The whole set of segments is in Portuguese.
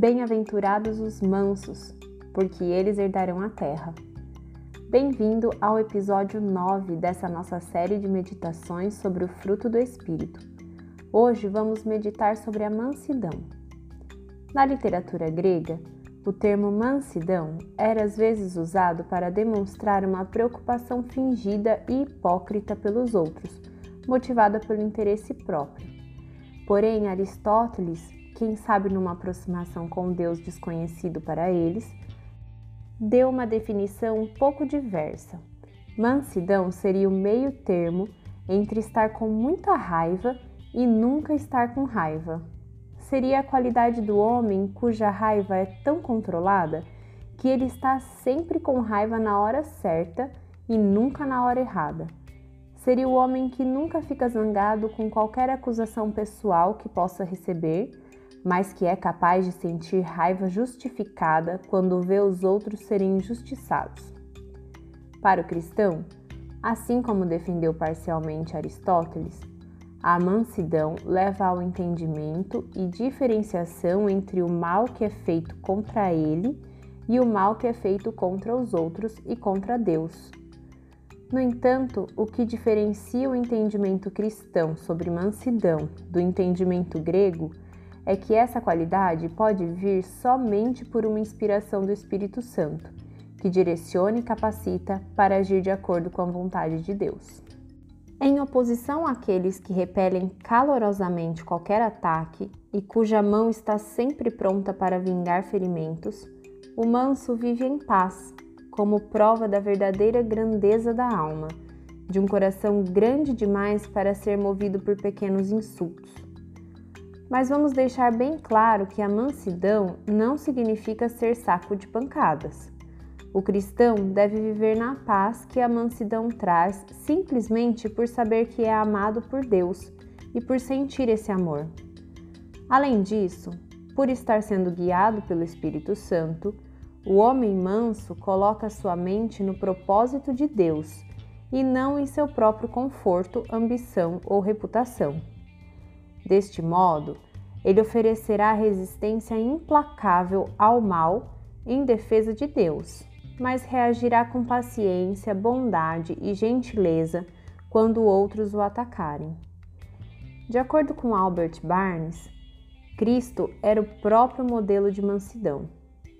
Bem-aventurados os mansos, porque eles herdarão a terra. Bem-vindo ao episódio 9 dessa nossa série de meditações sobre o fruto do Espírito. Hoje vamos meditar sobre a mansidão. Na literatura grega, o termo mansidão era às vezes usado para demonstrar uma preocupação fingida e hipócrita pelos outros, motivada pelo interesse próprio. Porém, Aristóteles, quem sabe numa aproximação com Deus desconhecido para eles, deu uma definição um pouco diversa. Mansidão seria o meio termo entre estar com muita raiva e nunca estar com raiva seria a qualidade do homem cuja raiva é tão controlada que ele está sempre com raiva na hora certa e nunca na hora errada. Seria o homem que nunca fica zangado com qualquer acusação pessoal que possa receber, mas que é capaz de sentir raiva justificada quando vê os outros serem injustiçados. Para o cristão, assim como defendeu parcialmente Aristóteles, a mansidão leva ao entendimento e diferenciação entre o mal que é feito contra ele e o mal que é feito contra os outros e contra Deus. No entanto, o que diferencia o entendimento cristão sobre mansidão do entendimento grego é que essa qualidade pode vir somente por uma inspiração do Espírito Santo, que direciona e capacita para agir de acordo com a vontade de Deus. Em oposição àqueles que repelem calorosamente qualquer ataque e cuja mão está sempre pronta para vingar ferimentos, o manso vive em paz, como prova da verdadeira grandeza da alma, de um coração grande demais para ser movido por pequenos insultos. Mas vamos deixar bem claro que a mansidão não significa ser saco de pancadas. O cristão deve viver na paz que a mansidão traz, simplesmente por saber que é amado por Deus e por sentir esse amor. Além disso, por estar sendo guiado pelo Espírito Santo, o homem manso coloca sua mente no propósito de Deus e não em seu próprio conforto, ambição ou reputação. Deste modo, ele oferecerá resistência implacável ao mal em defesa de Deus mas reagirá com paciência, bondade e gentileza quando outros o atacarem. De acordo com Albert Barnes, Cristo era o próprio modelo de mansidão.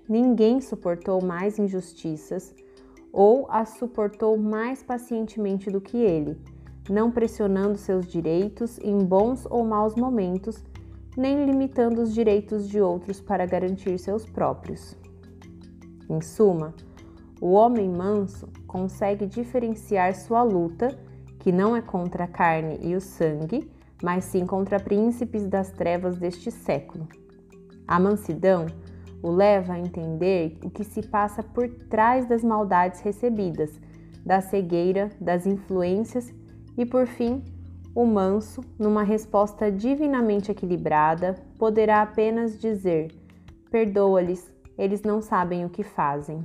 Ninguém suportou mais injustiças ou as suportou mais pacientemente do que ele, não pressionando seus direitos em bons ou maus momentos, nem limitando os direitos de outros para garantir seus próprios. Em suma, o homem manso consegue diferenciar sua luta, que não é contra a carne e o sangue, mas sim contra príncipes das trevas deste século. A mansidão o leva a entender o que se passa por trás das maldades recebidas, da cegueira, das influências e, por fim, o manso, numa resposta divinamente equilibrada, poderá apenas dizer: Perdoa-lhes, eles não sabem o que fazem.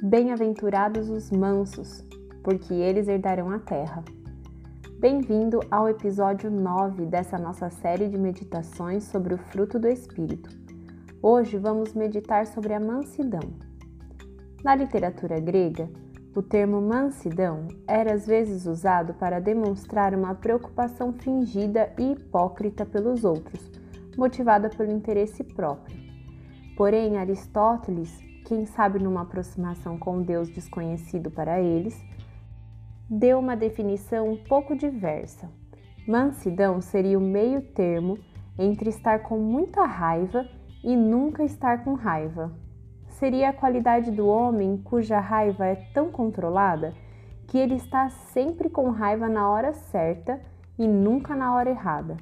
Bem-aventurados os mansos, porque eles herdarão a terra. Bem-vindo ao episódio 9 dessa nossa série de meditações sobre o fruto do Espírito. Hoje vamos meditar sobre a mansidão. Na literatura grega, o termo mansidão era às vezes usado para demonstrar uma preocupação fingida e hipócrita pelos outros, motivada pelo interesse próprio. Porém, Aristóteles quem sabe numa aproximação com Deus desconhecido para eles, deu uma definição um pouco diversa. Mansidão seria o meio termo entre estar com muita raiva e nunca estar com raiva. Seria a qualidade do homem cuja raiva é tão controlada que ele está sempre com raiva na hora certa e nunca na hora errada.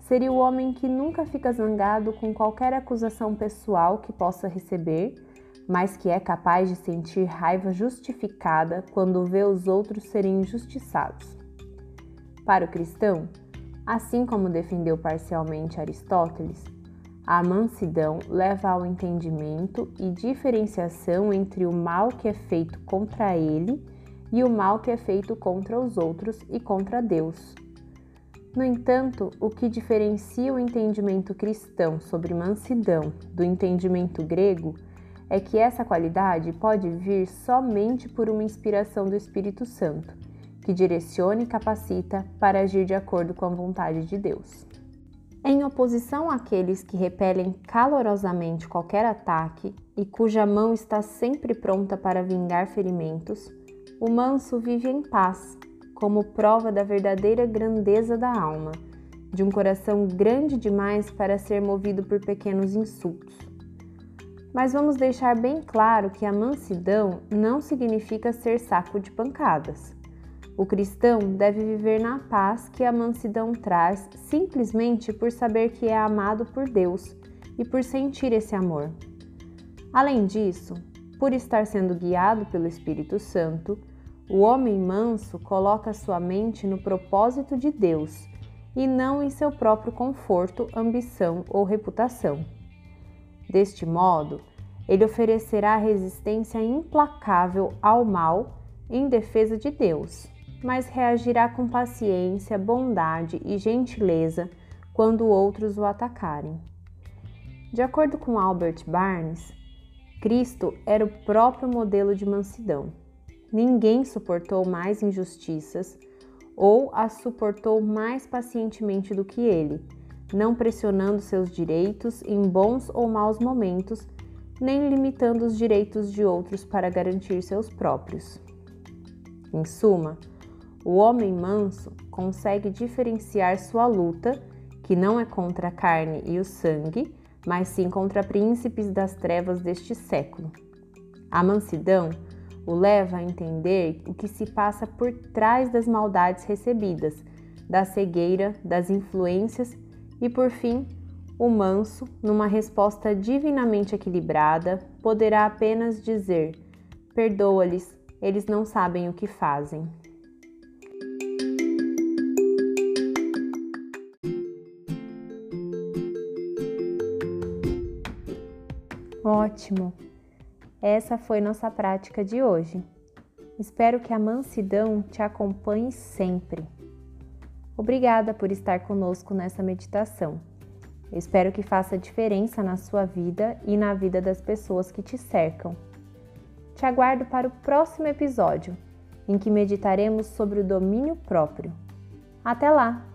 Seria o homem que nunca fica zangado com qualquer acusação pessoal que possa receber mas que é capaz de sentir raiva justificada quando vê os outros serem injustiçados. Para o cristão, assim como defendeu parcialmente Aristóteles, a mansidão leva ao entendimento e diferenciação entre o mal que é feito contra ele e o mal que é feito contra os outros e contra Deus. No entanto, o que diferencia o entendimento cristão sobre mansidão do entendimento grego é que essa qualidade pode vir somente por uma inspiração do Espírito Santo, que direciona e capacita para agir de acordo com a vontade de Deus. Em oposição àqueles que repelem calorosamente qualquer ataque e cuja mão está sempre pronta para vingar ferimentos, o manso vive em paz, como prova da verdadeira grandeza da alma, de um coração grande demais para ser movido por pequenos insultos. Mas vamos deixar bem claro que a mansidão não significa ser saco de pancadas. O cristão deve viver na paz que a mansidão traz simplesmente por saber que é amado por Deus e por sentir esse amor. Além disso, por estar sendo guiado pelo Espírito Santo, o homem manso coloca sua mente no propósito de Deus e não em seu próprio conforto, ambição ou reputação. Deste modo, ele oferecerá resistência implacável ao mal em defesa de Deus mas reagirá com paciência, bondade e gentileza quando outros o atacarem. De acordo com Albert Barnes, Cristo era o próprio modelo de mansidão. Ninguém suportou mais injustiças ou as suportou mais pacientemente do que ele, não pressionando seus direitos em bons ou maus momentos, nem limitando os direitos de outros para garantir seus próprios. Em suma, o homem manso consegue diferenciar sua luta, que não é contra a carne e o sangue, mas sim contra príncipes das trevas deste século. A mansidão o leva a entender o que se passa por trás das maldades recebidas, da cegueira, das influências e, por fim, o manso, numa resposta divinamente equilibrada, poderá apenas dizer: Perdoa-lhes, eles não sabem o que fazem. Ótimo! Essa foi nossa prática de hoje. Espero que a mansidão te acompanhe sempre. Obrigada por estar conosco nessa meditação. espero que faça diferença na sua vida e na vida das pessoas que te cercam. Te aguardo para o próximo episódio, em que meditaremos sobre o domínio próprio. Até lá!